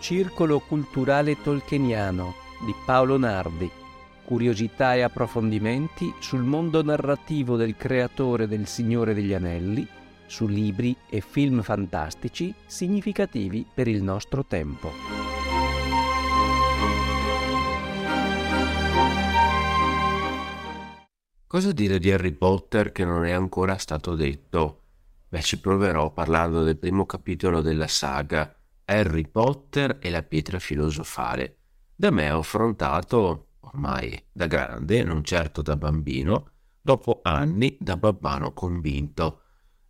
Circolo culturale tolkieniano di Paolo Nardi. Curiosità e approfondimenti sul mondo narrativo del creatore del Signore degli Anelli, su libri e film fantastici significativi per il nostro tempo. Cosa dire di Harry Potter che non è ancora stato detto? Beh, ci proverò parlando del primo capitolo della saga, Harry Potter e la pietra filosofale. Da me affrontato, ormai da grande, non certo da bambino, dopo anni da babbano convinto.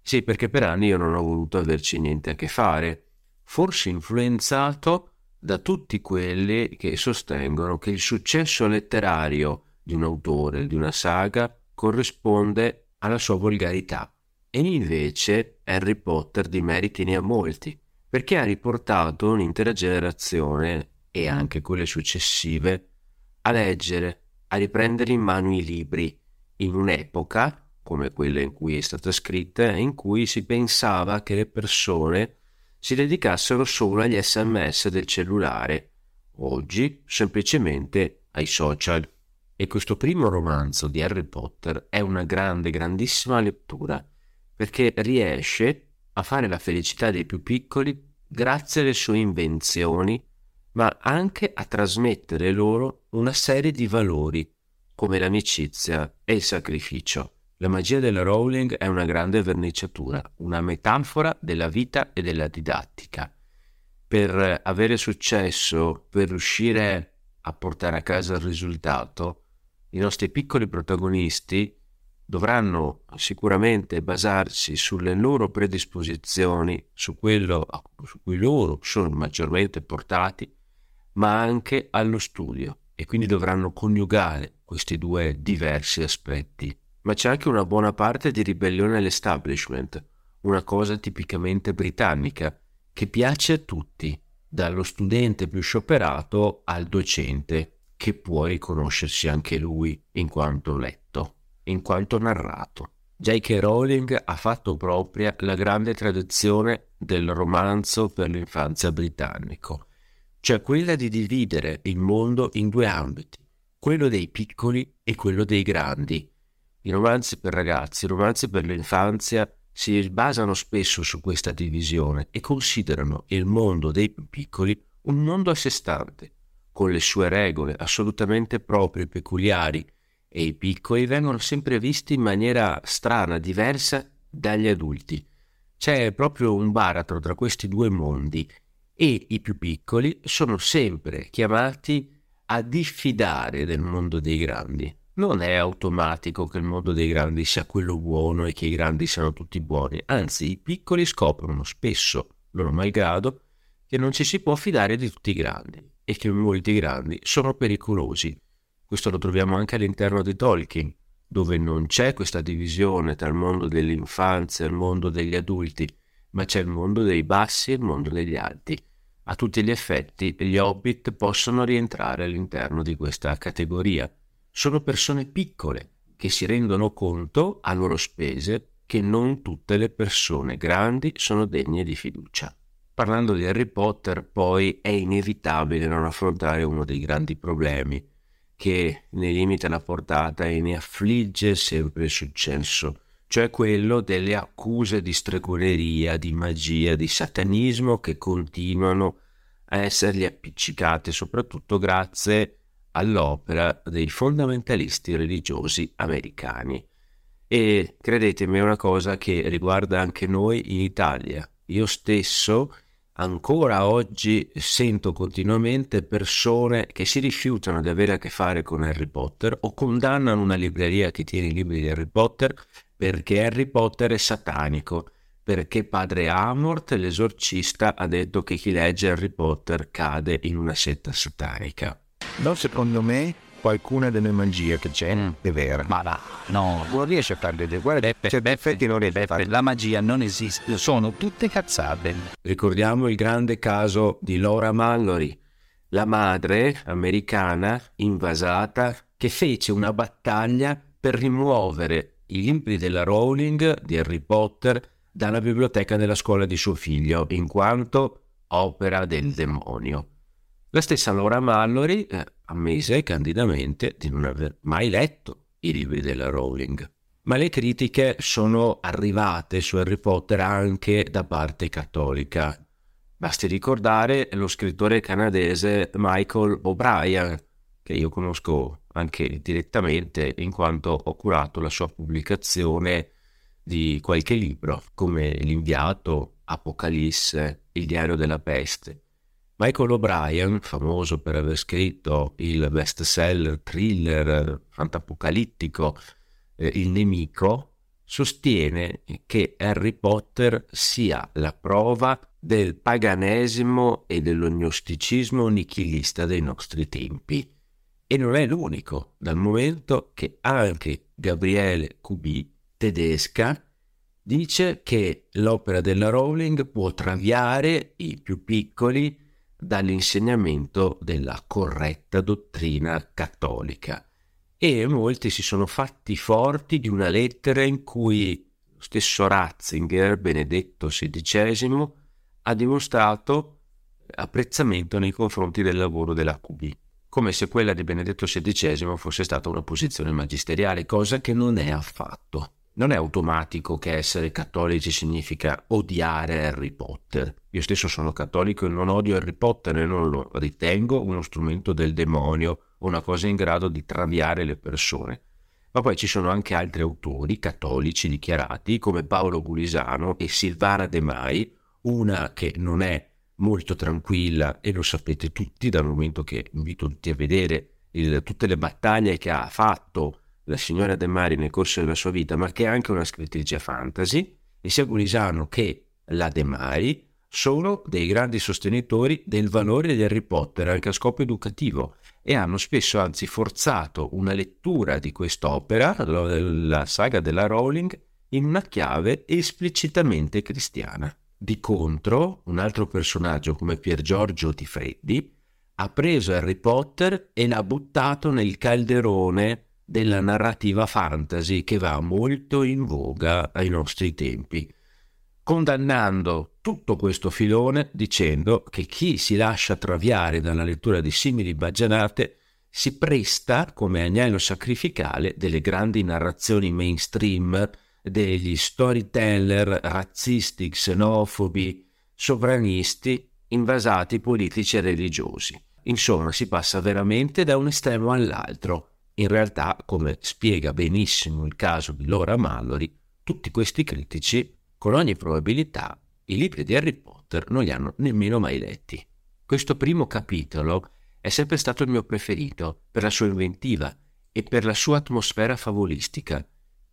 Sì, perché per anni io non ho voluto averci niente a che fare, forse influenzato da tutti quelli che sostengono che il successo letterario di un autore, di una saga, corrisponde alla sua volgarità. E invece Harry Potter di meriti ne ha molti, perché ha riportato un'intera generazione, e anche quelle successive, a leggere, a riprendere in mano i libri, in un'epoca, come quella in cui è stata scritta, in cui si pensava che le persone si dedicassero solo agli sms del cellulare, oggi semplicemente ai social. E questo primo romanzo di Harry Potter è una grande, grandissima lettura, perché riesce a fare la felicità dei più piccoli grazie alle sue invenzioni, ma anche a trasmettere loro una serie di valori, come l'amicizia e il sacrificio. La magia della Rowling è una grande verniciatura, una metafora della vita e della didattica. Per avere successo, per riuscire a portare a casa il risultato, i nostri piccoli protagonisti dovranno sicuramente basarsi sulle loro predisposizioni, su quello su cui loro sono maggiormente portati, ma anche allo studio e quindi dovranno coniugare questi due diversi aspetti. Ma c'è anche una buona parte di ribellione all'establishment, una cosa tipicamente britannica, che piace a tutti, dallo studente più scioperato al docente, che può riconoscersi anche lui in quanto letto, in quanto narrato. J.K. Rowling ha fatto propria la grande tradizione del romanzo per l'infanzia britannico, cioè quella di dividere il mondo in due ambiti, quello dei piccoli e quello dei grandi. I romanzi per ragazzi, i romanzi per l'infanzia si basano spesso su questa divisione e considerano il mondo dei piccoli un mondo a sé stante, con le sue regole assolutamente proprie e peculiari, e i piccoli vengono sempre visti in maniera strana, diversa dagli adulti. C'è proprio un baratro tra questi due mondi e i più piccoli sono sempre chiamati a diffidare del mondo dei grandi. Non è automatico che il mondo dei grandi sia quello buono e che i grandi siano tutti buoni, anzi i piccoli scoprono spesso, loro malgrado, che non ci si può fidare di tutti i grandi e che molti grandi sono pericolosi. Questo lo troviamo anche all'interno di Tolkien, dove non c'è questa divisione tra il mondo dell'infanzia e il mondo degli adulti, ma c'è il mondo dei bassi e il mondo degli alti. A tutti gli effetti, gli hobbit possono rientrare all'interno di questa categoria. Sono persone piccole che si rendono conto a loro spese che non tutte le persone grandi sono degne di fiducia. Parlando di Harry Potter, poi è inevitabile non affrontare uno dei grandi problemi che ne limita la portata e ne affligge sempre il successo, cioè quello delle accuse di stregoneria, di magia, di satanismo che continuano a essergli appiccicate soprattutto grazie all'opera dei fondamentalisti religiosi americani. E credetemi, è una cosa che riguarda anche noi in Italia. Io stesso ancora oggi sento continuamente persone che si rifiutano di avere a che fare con Harry Potter o condannano una libreria che tiene i libri di Harry Potter perché Harry Potter è satanico, perché padre Amort, l'esorcista, ha detto che chi legge Harry Potter cade in una setta satanica. No, secondo me qualcuna delle magie che c'è Mm. è vera. Ma va, no, non riesce a fare delle guarda, Beppe, Cioè, Beppe, effetti non riesce a Beppe, fare. la magia non esiste, sono tutte cazzate. Ricordiamo il grande caso di Laura Mallory, la madre americana invasata che fece una battaglia per rimuovere i libri della Rowling di Harry Potter dalla biblioteca della scuola di suo figlio, in quanto opera del demonio. La stessa Laura Mallory eh, ammise candidamente di non aver mai letto i libri della Rowling. Ma le critiche sono arrivate su Harry Potter anche da parte cattolica. Basti ricordare lo scrittore canadese Michael O'Brien, che io conosco anche direttamente in quanto ho curato la sua pubblicazione di qualche libro, come L'inviato, Apocalisse, Il diario della peste. Michael O'Brien, famoso per aver scritto il bestseller thriller fantapocalittico eh, Il nemico, sostiene che Harry Potter sia la prova del paganesimo e dell'ognosticismo nichilista dei nostri tempi. E non è l'unico, dal momento che anche Gabriele Cubi, tedesca, dice che l'opera della Rowling può traviare i più piccoli dall'insegnamento della corretta dottrina cattolica. E molti si sono fatti forti di una lettera in cui lo stesso Ratzinger, Benedetto XVI, ha dimostrato apprezzamento nei confronti del lavoro della QB, come se quella di Benedetto XVI fosse stata una posizione magisteriale, cosa che non è affatto. Non è automatico che essere cattolici significa odiare Harry Potter. Io stesso sono cattolico e non odio Harry Potter e non lo ritengo uno strumento del demonio o una cosa in grado di traviare le persone. Ma poi ci sono anche altri autori cattolici dichiarati come Paolo Gulisano e Silvana De Mai, una che non è molto tranquilla e lo sapete tutti dal momento che invito tutti a vedere il- tutte le battaglie che ha fatto la signora De Mari nel corso della sua vita, ma che è anche una scrittrice fantasy, e sia Gulisano che la De Mari sono dei grandi sostenitori del valore di Harry Potter anche a scopo educativo e hanno spesso anzi forzato una lettura di quest'opera, la, saga della Rowling, in una chiave esplicitamente cristiana. Di contro, un altro personaggio come Pier Giorgio Di Freddi ha preso Harry Potter e l'ha buttato nel calderone della narrativa fantasy che va molto in voga ai nostri tempi, condannando tutto questo filone dicendo che chi si lascia traviare dalla lettura di simili baggianate si presta come agnello sacrificale delle grandi narrazioni mainstream degli storyteller razzisti, xenofobi, sovranisti, invasati politici e religiosi. Insomma, si passa veramente da un estremo all'altro. In realtà, come spiega benissimo il caso di Laura Mallory, tutti questi critici, con ogni probabilità, i libri di Harry Potter non li hanno nemmeno mai letti. Questo primo capitolo è sempre stato il mio preferito per la sua inventiva e per la sua atmosfera favolistica.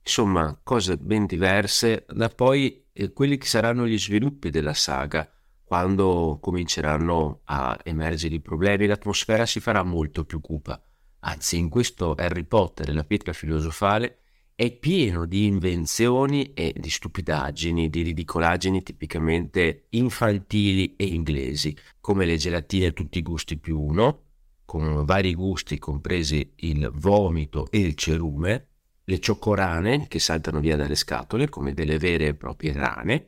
Insomma, cose ben diverse da poi eh, quelli che saranno gli sviluppi della saga. Quando cominceranno a emergere i problemi, l'atmosfera si farà molto più cupa. Anzi, in questo Harry Potter e la pietra filosofale è pieno di invenzioni e di stupidaggini, di ridicolaggini tipicamente infantili e inglesi, come le gelatine a tutti i gusti più uno, con vari gusti compresi il vomito e il cerume, le cioccorane che saltano via dalle scatole come delle vere e proprie rane,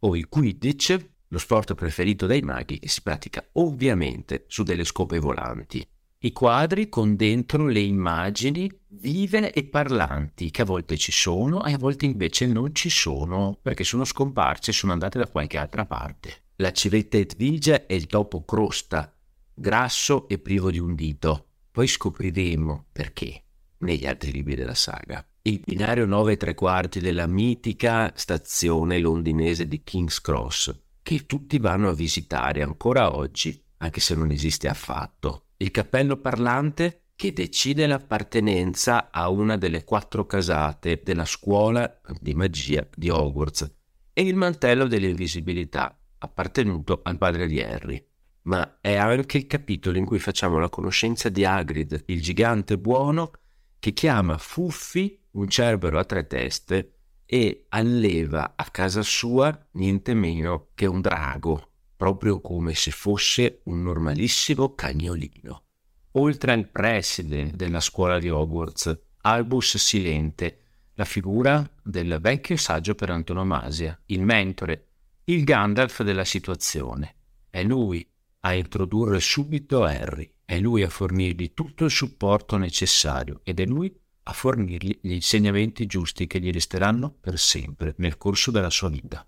o il Quidditch, lo sport preferito dai maghi che si pratica ovviamente su delle scope volanti. I quadri con dentro le immagini vive e parlanti che a volte ci sono e a volte invece non ci sono perché sono scomparse e sono andate da qualche altra parte. La civetta Edvigia è il topo crosta, grasso e privo di un dito. Poi scopriremo perché negli altri libri della saga. Il binario 9 e tre quarti della mitica stazione londinese di King's Cross, che tutti vanno a visitare ancora oggi, anche se non esiste affatto. Il cappello parlante che decide l'appartenenza a una delle quattro casate della scuola di magia di Hogwarts e il mantello dell'invisibilità appartenuto al padre di Harry. Ma è anche il capitolo in cui facciamo la conoscenza di Hagrid, il gigante buono che chiama Fuffi, un cerbero a tre teste, e alleva a casa sua niente meno che un drago, proprio come se fosse un normalissimo cagnolino. Oltre al preside della scuola di Hogwarts, Albus Silente, la figura del vecchio saggio per antonomasia, il mentore, il Gandalf della situazione. È lui a introdurre subito Harry, è lui a fornirgli tutto il supporto necessario ed è lui a fornirgli gli insegnamenti giusti che gli resteranno per sempre nel corso della sua vita.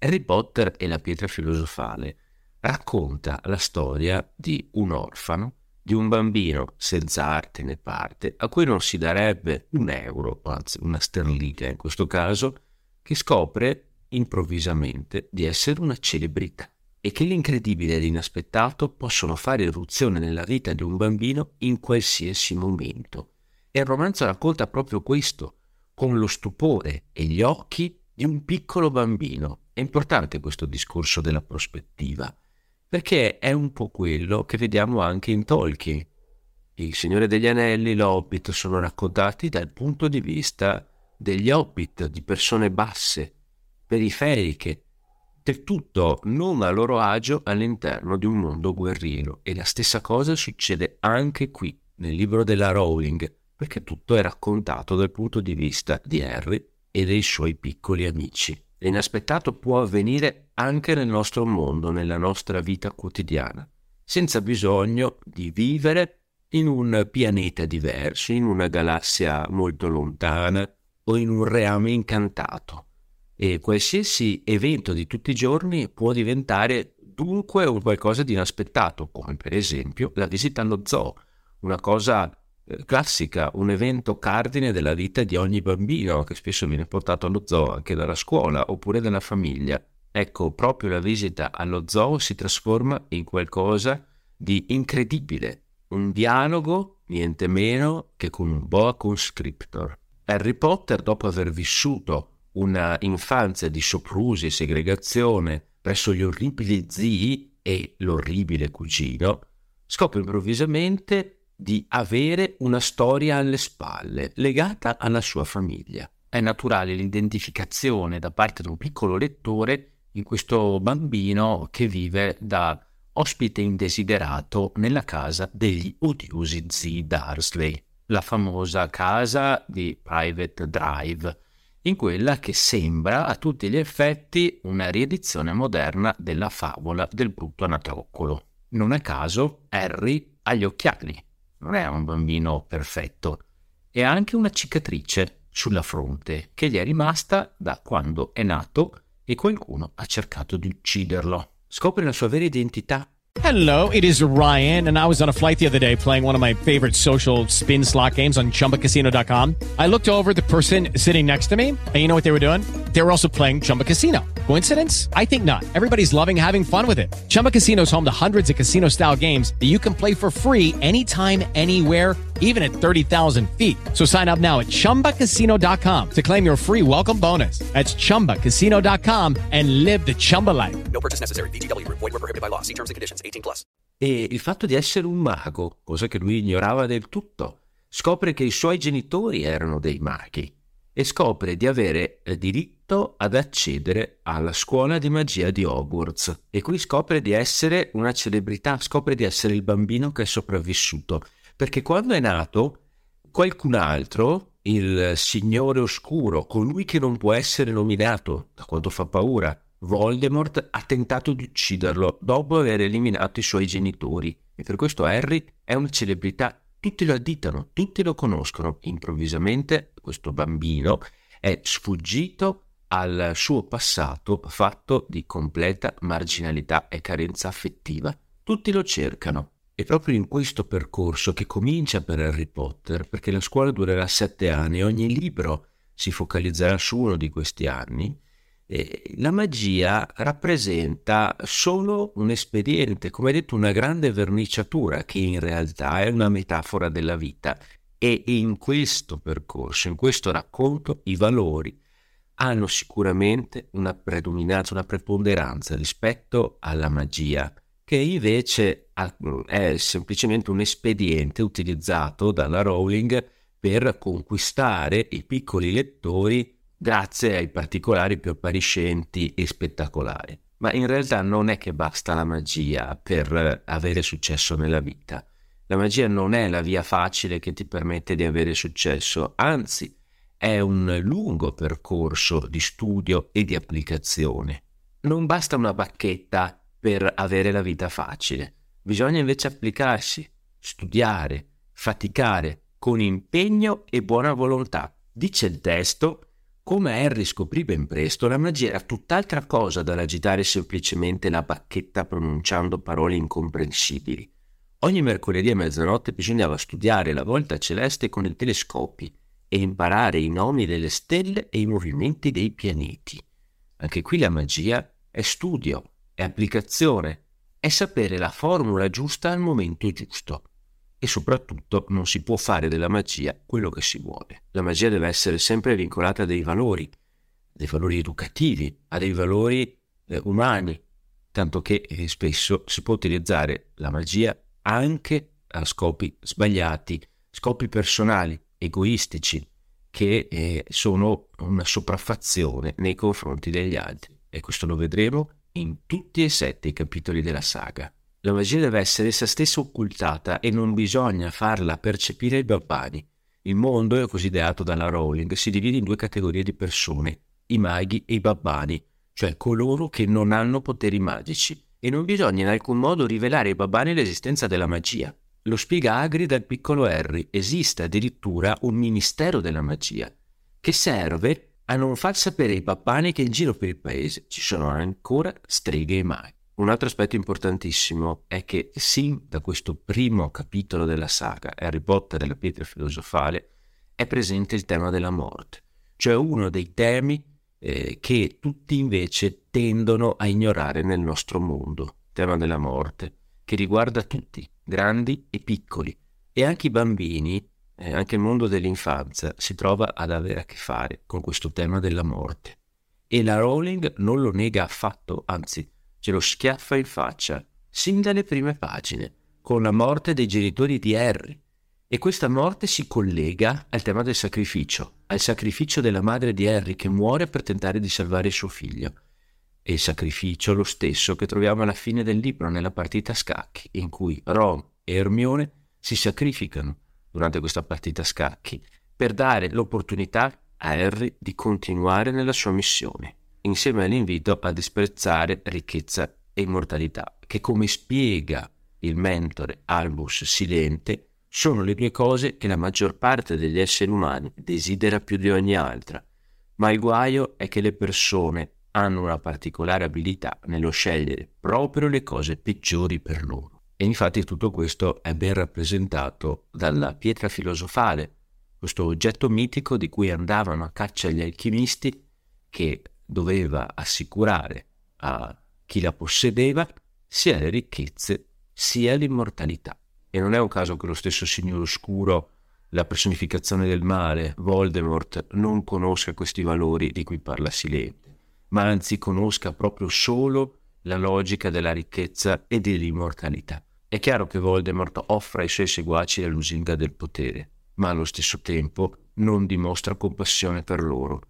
Harry Potter e la pietra filosofale racconta la storia di un orfano, di un bambino senza arte né parte, a cui non si darebbe un euro, anzi una sterlina in questo caso, che scopre improvvisamente di essere una celebrità e che l'incredibile e l'inaspettato possono fare irruzione nella vita di un bambino in qualsiasi momento. E il romanzo racconta proprio questo, con lo stupore e gli occhi di un piccolo bambino. È importante questo discorso della prospettiva, perché è un po' quello che vediamo anche in Tolkien. Il Signore degli Anelli, l'Hobbit sono raccontati dal punto di vista degli Hobbit, di persone basse, periferiche, del tutto non a loro agio all'interno di un mondo guerriero. E la stessa cosa succede anche qui, nel libro della Rowling, perché tutto è raccontato dal punto di vista di Harry e dei suoi piccoli amici. L'inaspettato può avvenire anche nel nostro mondo, nella nostra vita quotidiana, senza bisogno di vivere in un pianeta diverso, in una galassia molto lontana o in un reame incantato. E qualsiasi evento di tutti i giorni può diventare dunque un qualcosa di inaspettato, come per esempio la visita allo zoo, una cosa classica, un evento cardine della vita di ogni bambino che spesso viene portato allo zoo anche dalla scuola oppure dalla famiglia. Ecco, proprio la visita allo zoo si trasforma in qualcosa di incredibile, un dialogo niente meno che con un boa conscriptor. Harry Potter, dopo aver vissuto una infanzia di soprusi e segregazione presso gli orribili zii e l'orribile cugino, scopre improvvisamente di avere una storia alle spalle legata alla sua famiglia. È naturale l'identificazione da parte di un piccolo lettore in questo bambino che vive da ospite indesiderato nella casa degli odiosi zii Darsley, la famosa casa di Private Drive, in quella che sembra a tutti gli effetti una riedizione moderna della favola del brutto anatroccolo. Non a caso Harry ha gli occhiali non è un bambino perfetto, e ha anche una cicatrice sulla fronte che gli è rimasta da quando è nato e qualcuno ha cercato di ucciderlo. Scopre la sua vera identità Hello, it is Ryan, and I was on a flight the other day playing one of my favorite social spin slot games on chumbacasino.com. I looked over the person sitting next to me, and you know what they were doing? They were also playing Chumba Casino. Coincidence? I think not. Everybody's loving having fun with it. Chumba Casino is home to hundreds of casino style games that you can play for free anytime, anywhere, even at 30,000 feet. So sign up now at chumbacasino.com to claim your free welcome bonus. That's chumbacasino.com and live the Chumba life. No purchase necessary. DTW, void, were prohibited by law. See terms and conditions 18 plus. E il fatto di essere un mago, cosa che lui ignorava del tutto, scopre che i suoi genitori erano dei maghi e scopre di avere diritto ad accedere alla scuola di magia di Hogwarts. E qui scopre di essere una celebrità, scopre di essere il bambino che è sopravvissuto, perché quando è nato qualcun altro, il Signore Oscuro, colui che non può essere nominato, da quanto fa paura, Voldemort ha tentato di ucciderlo dopo aver eliminato i suoi genitori. E per questo Harry è una celebrità tutti lo additano, tutti lo conoscono. Improvvisamente questo bambino è sfuggito al suo passato fatto di completa marginalità e carenza affettiva. Tutti lo cercano. È proprio in questo percorso che comincia per Harry Potter, perché la scuola durerà sette anni e ogni libro si focalizzerà su uno di questi anni, eh, la magia rappresenta solo un espediente, come detto, una grande verniciatura che in realtà è una metafora della vita. E in questo percorso, in questo racconto, i valori hanno sicuramente una predominanza, una preponderanza rispetto alla magia, che invece è semplicemente un espediente utilizzato dalla Rowling per conquistare i piccoli lettori grazie ai particolari più appariscenti e spettacolari. Ma in realtà non è che basta la magia per avere successo nella vita. La magia non è la via facile che ti permette di avere successo, anzi è un lungo percorso di studio e di applicazione. Non basta una bacchetta per avere la vita facile, bisogna invece applicarsi, studiare, faticare con impegno e buona volontà. Dice il testo come Harry scoprì ben presto, la magia era tutt'altra cosa dall'agitare semplicemente la bacchetta pronunciando parole incomprensibili. Ogni mercoledì a mezzanotte bisognava studiare la volta celeste con i telescopi e imparare i nomi delle stelle e i movimenti dei pianeti. Anche qui la magia è studio, è applicazione, è sapere la formula giusta al momento giusto e soprattutto non si può fare della magia quello che si vuole. La magia deve essere sempre vincolata a dei valori, dei valori educativi, a dei valori eh, umani, tanto che eh, spesso si può utilizzare la magia anche a scopi sbagliati, scopi personali, egoistici, che eh, sono una sopraffazione nei confronti degli altri. E questo lo vedremo in tutti e sette i capitoli della saga. La magia deve essere essa stessa occultata e non bisogna farla percepire ai barbari. Il mondo, così ideato dalla Rowling, si divide in due categorie di persone, i maghi e i babbani, cioè coloro che non hanno poteri magici, e non bisogna in alcun modo rivelare ai babbani l'esistenza della magia. Lo spiega Hagrid al piccolo Harry, esiste addirittura un ministero della magia, che serve a non far sapere ai babbani che in giro per il paese ci sono ancora streghe e maghi. Un altro aspetto importantissimo è che sin da questo primo capitolo della saga Harry Potter e la pietra filosofale è presente il tema della morte, cioè uno dei temi eh, che tutti invece tendono a ignorare nel nostro mondo, il tema della morte, che riguarda tutti, grandi e piccoli, e anche i bambini, eh, anche il mondo dell'infanzia si trova ad avere a che fare con questo tema della morte. E la Rowling non lo nega affatto, anzi ce lo schiaffa in faccia, sin dalle prime pagine, con la morte dei genitori di Harry. E questa morte si collega al tema del sacrificio, al sacrificio della madre di Harry che muore per tentare di salvare suo figlio. E il sacrificio lo stesso che troviamo alla fine del libro nella partita a scacchi, in cui Ron e Hermione si sacrificano durante questa partita a scacchi per dare l'opportunità a Harry di continuare nella sua missione insieme all'invito a disprezzare ricchezza e immortalità, che come spiega il mentore Albus Silente, sono le due cose che la maggior parte degli esseri umani desidera più di ogni altra, ma il guaio è che le persone hanno una particolare abilità nello scegliere proprio le cose peggiori per loro. E infatti tutto questo è ben rappresentato dalla pietra filosofale, questo oggetto mitico di cui andavano a caccia gli alchimisti che doveva assicurare a chi la possedeva sia le ricchezze sia l'immortalità. E non è un caso che lo stesso Signore Oscuro, la personificazione del male, Voldemort, non conosca questi valori di cui parla Silente, ma anzi conosca proprio solo la logica della ricchezza e dell'immortalità. È chiaro che Voldemort offre ai suoi seguaci la lusinga del potere, ma allo stesso tempo non dimostra compassione per loro.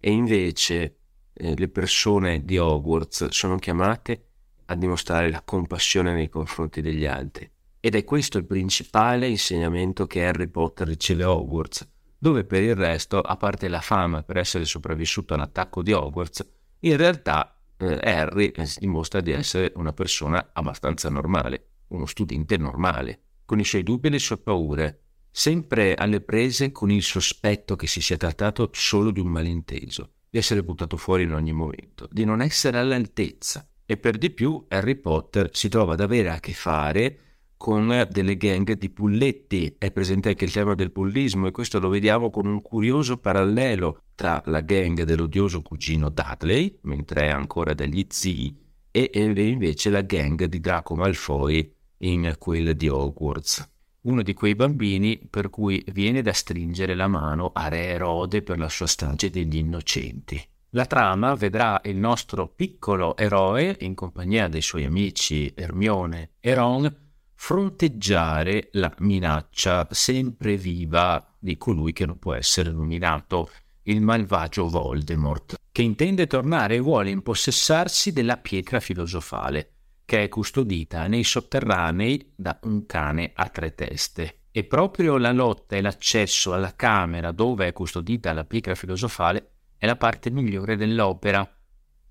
E invece eh, le persone di Hogwarts sono chiamate a dimostrare la compassione nei confronti degli altri. Ed è questo il principale insegnamento che Harry Potter riceve a Hogwarts, dove per il resto, a parte la fama per essere sopravvissuto all'attacco di Hogwarts, in realtà eh, Harry dimostra di essere una persona abbastanza normale, uno studente normale, con i suoi dubbi e le sue paure, sempre alle prese con il sospetto che si sia trattato solo di un malinteso di essere buttato fuori in ogni momento, di non essere all'altezza. E per di più Harry Potter si trova ad avere a che fare con delle gang di bulletti. È presente anche il tema del bullismo e questo lo vediamo con un curioso parallelo tra la gang dell'odioso cugino Dudley, mentre è ancora degli zii, e invece la gang di Draco Malfoy in quella di Hogwarts. Uno di quei bambini per cui viene da stringere la mano a Re Erode per la sua strage degli innocenti. La trama vedrà il nostro piccolo eroe, in compagnia dei suoi amici Hermione e Ron, fronteggiare la minaccia sempre viva di colui che non può essere nominato, il malvagio Voldemort, che intende tornare e vuole impossessarsi della pietra filosofale, che è custodita nei sotterranei da un cane a tre teste. E proprio la lotta e l'accesso alla camera dove è custodita la pietra filosofale è la parte migliore dell'opera,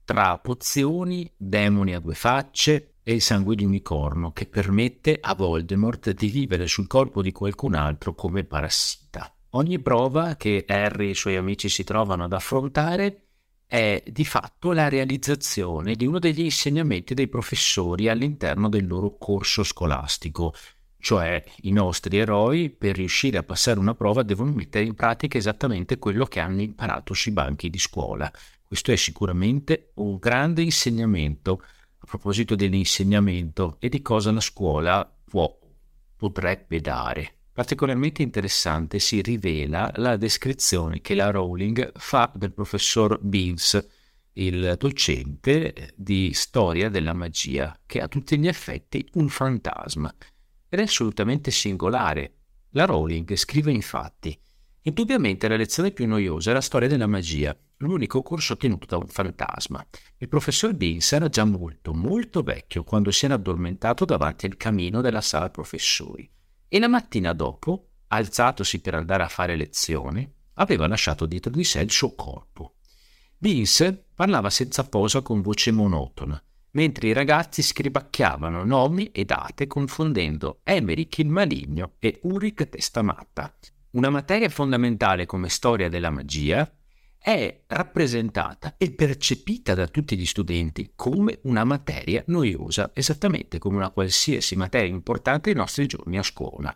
tra pozioni, demoni a due facce, e il sangue di unicorno che permette a Voldemort di vivere sul corpo di qualcun altro come parassita. Ogni prova che Harry e i suoi amici si trovano ad affrontare è di fatto la realizzazione di uno degli insegnamenti dei professori all'interno del loro corso scolastico, cioè i nostri eroi per riuscire a passare una prova devono mettere in pratica esattamente quello che hanno imparato sui banchi di scuola. Questo è sicuramente un grande insegnamento a proposito dell'insegnamento e di cosa la scuola può, potrebbe dare. Particolarmente interessante si rivela la descrizione che la Rowling fa del professor Beans, il docente di storia della magia, che è a tutti gli effetti un fantasma. Ed è assolutamente singolare. La Rowling scrive infatti Indubbiamente la lezione più noiosa è la storia della magia, l'unico corso tenuto da un fantasma. Il professor Beans era già molto, molto vecchio quando si era addormentato davanti al camino della sala professori e la mattina dopo, alzatosi per andare a fare lezione, aveva lasciato dietro di sé il suo corpo. Beans parlava senza posa con voce monotona, mentre i ragazzi scribacchiavano nomi e date confondendo Emerick il maligno e Ulrich Testamatta. Una materia fondamentale come storia della magia è rappresentata e percepita da tutti gli studenti come una materia noiosa, esattamente come una qualsiasi materia importante ai nostri giorni a scuola.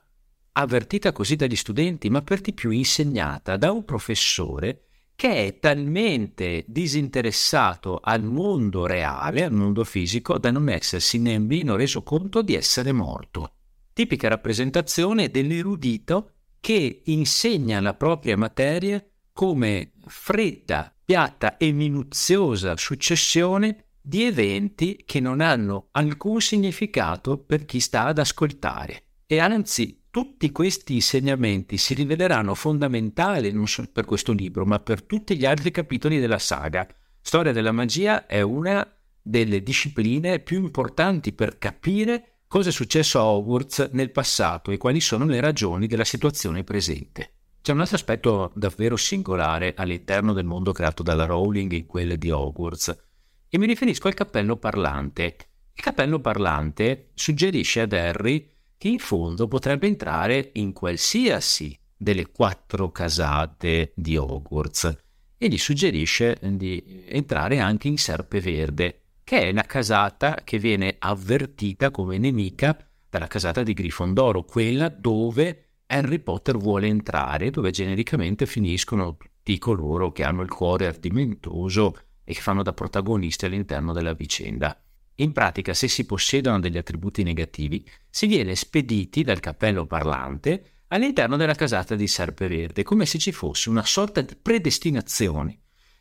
Avvertita così dagli studenti, ma per di più insegnata da un professore che è talmente disinteressato al mondo reale, al mondo fisico, da non essersi nemmeno reso conto di essere morto. Tipica rappresentazione dell'erudito che insegna la propria materia come fredda, piatta e minuziosa successione di eventi che non hanno alcun significato per chi sta ad ascoltare. E anzi, tutti questi insegnamenti si riveleranno fondamentali non solo per questo libro, ma per tutti gli altri capitoli della saga. Storia della magia è una delle discipline più importanti per capire cosa è successo a Hogwarts nel passato e quali sono le ragioni della situazione presente. C'è un altro aspetto davvero singolare all'interno del mondo creato dalla Rowling in quelle di Hogwarts e mi riferisco al cappello parlante. Il cappello parlante suggerisce ad Harry che in fondo potrebbe entrare in qualsiasi delle quattro casate di Hogwarts e gli suggerisce di entrare anche in Serpe Verde, che è la casata che viene avvertita come nemica dalla casata di Grifondoro, quella dove Harry Potter vuole entrare, dove genericamente finiscono tutti coloro che hanno il cuore ardimentoso e che fanno da protagonisti all'interno della vicenda. In pratica, se si possiedono degli attributi negativi, si viene spediti dal cappello parlante all'interno della casata di Serpeverde, come se ci fosse una sorta di predestinazione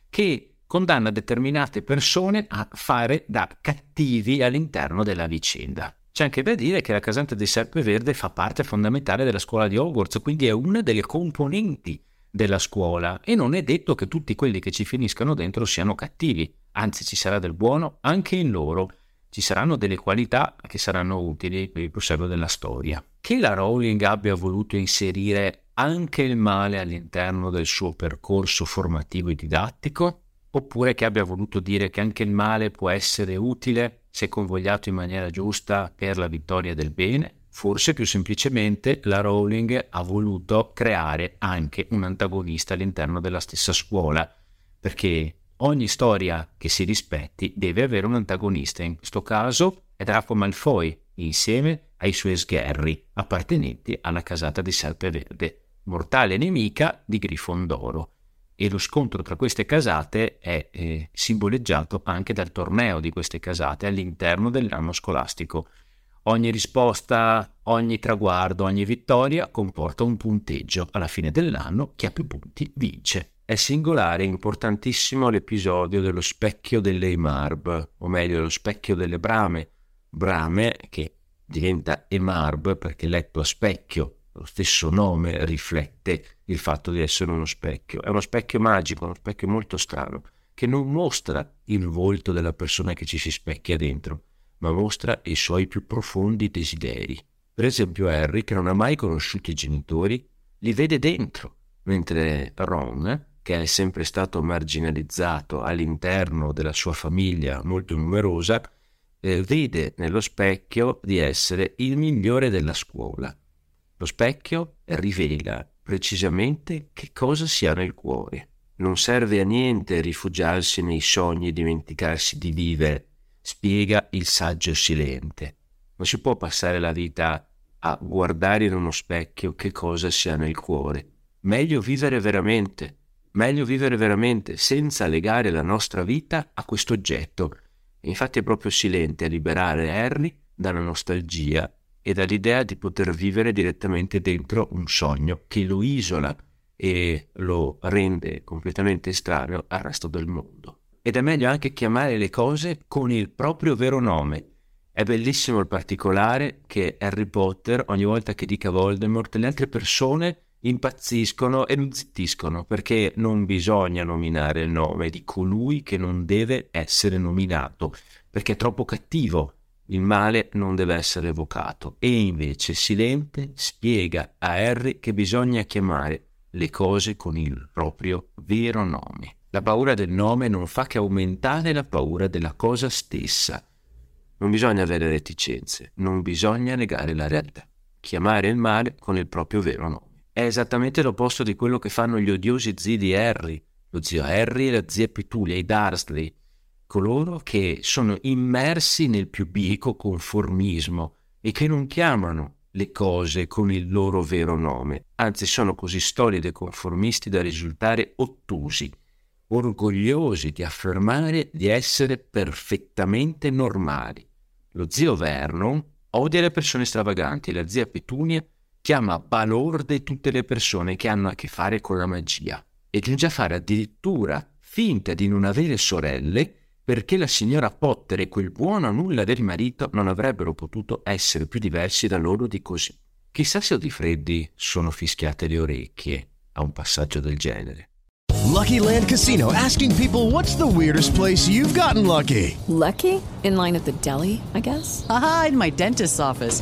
che condanna determinate persone a fare da cattivi all'interno della vicenda. C'è anche da dire che la casante di Serpeverde fa parte fondamentale della scuola di Hogwarts, quindi è una delle componenti della scuola e non è detto che tutti quelli che ci finiscano dentro siano cattivi, anzi ci sarà del buono anche in loro, ci saranno delle qualità che saranno utili per il proseguo della storia. Che la Rowling abbia voluto inserire anche il male all'interno del suo percorso formativo e didattico oppure che abbia voluto dire che anche il male può essere utile se convogliato in maniera giusta per la vittoria del bene. Forse più semplicemente la Rowling ha voluto creare anche un antagonista all'interno della stessa scuola, perché ogni storia che si rispetti deve avere un antagonista, in questo caso è Draco Malfoy, insieme ai suoi sgherri appartenenti alla casata di Serpeverde, mortale nemica di Grifondoro. E lo scontro tra queste casate è eh, simboleggiato anche dal torneo di queste casate all'interno dell'anno scolastico. Ogni risposta, ogni traguardo, ogni vittoria comporta un punteggio. Alla fine dell'anno chi ha più punti vince. È singolare e importantissimo l'episodio dello specchio delle Emarb, o meglio lo specchio delle Brame. Brame che diventa Emarb perché letto a specchio, lo stesso nome riflette il fatto di essere uno specchio. È uno specchio magico, uno specchio molto strano, che non mostra il volto della persona che ci si specchia dentro, ma mostra i suoi più profondi desideri. Per esempio Harry, che non ha mai conosciuto i genitori, li vede dentro, mentre Ron, che è sempre stato marginalizzato all'interno della sua famiglia molto numerosa, eh, vede nello specchio di essere il migliore della scuola. Lo specchio rivela precisamente che cosa si ha nel cuore. Non serve a niente rifugiarsi nei sogni e dimenticarsi di vivere, spiega il saggio silente. Non si può passare la vita a guardare in uno specchio che cosa si ha nel cuore. Meglio vivere veramente, meglio vivere veramente senza legare la nostra vita a questo oggetto Infatti è proprio Silente a liberare Harry dalla nostalgia e dall'idea di poter vivere direttamente dentro un sogno che lo isola e lo rende completamente estraneo al resto del mondo. Ed è meglio anche chiamare le cose con il proprio vero nome. È bellissimo il particolare che Harry Potter, ogni volta che dica Voldemort, le altre persone impazziscono e non zittiscono perché non bisogna nominare il nome di colui che non deve essere nominato perché è troppo cattivo. Il male non deve essere evocato e invece Silente spiega a Harry che bisogna chiamare le cose con il proprio vero nome. La paura del nome non fa che aumentare la paura della cosa stessa. Non bisogna avere reticenze, non bisogna negare la realtà. Chiamare il male con il proprio vero nome. È esattamente l'opposto di quello che fanno gli odiosi zii di Harry, lo zio Harry e la zia Petulia, i Dursley, coloro che sono immersi nel più bieco conformismo e che non chiamano le cose con il loro vero nome, anzi sono così stolidi e conformisti da risultare ottusi, orgogliosi di affermare di essere perfettamente normali. Lo zio Vernon odia le persone stravaganti la zia Petunia chiama balorde tutte le persone che hanno a che fare con la magia e giunge a fare addirittura finta di non avere sorelle perché la signora Potter e quel buono a nulla del marito non avrebbero potuto essere più diversi da loro di così. Chissà se di freddi sono fischiate le orecchie a un passaggio del genere. Lucky Land Casino asking people what's the weirdest place you've gotten lucky? Lucky? In line at the deli, I guess. Aha, in my dentist's office.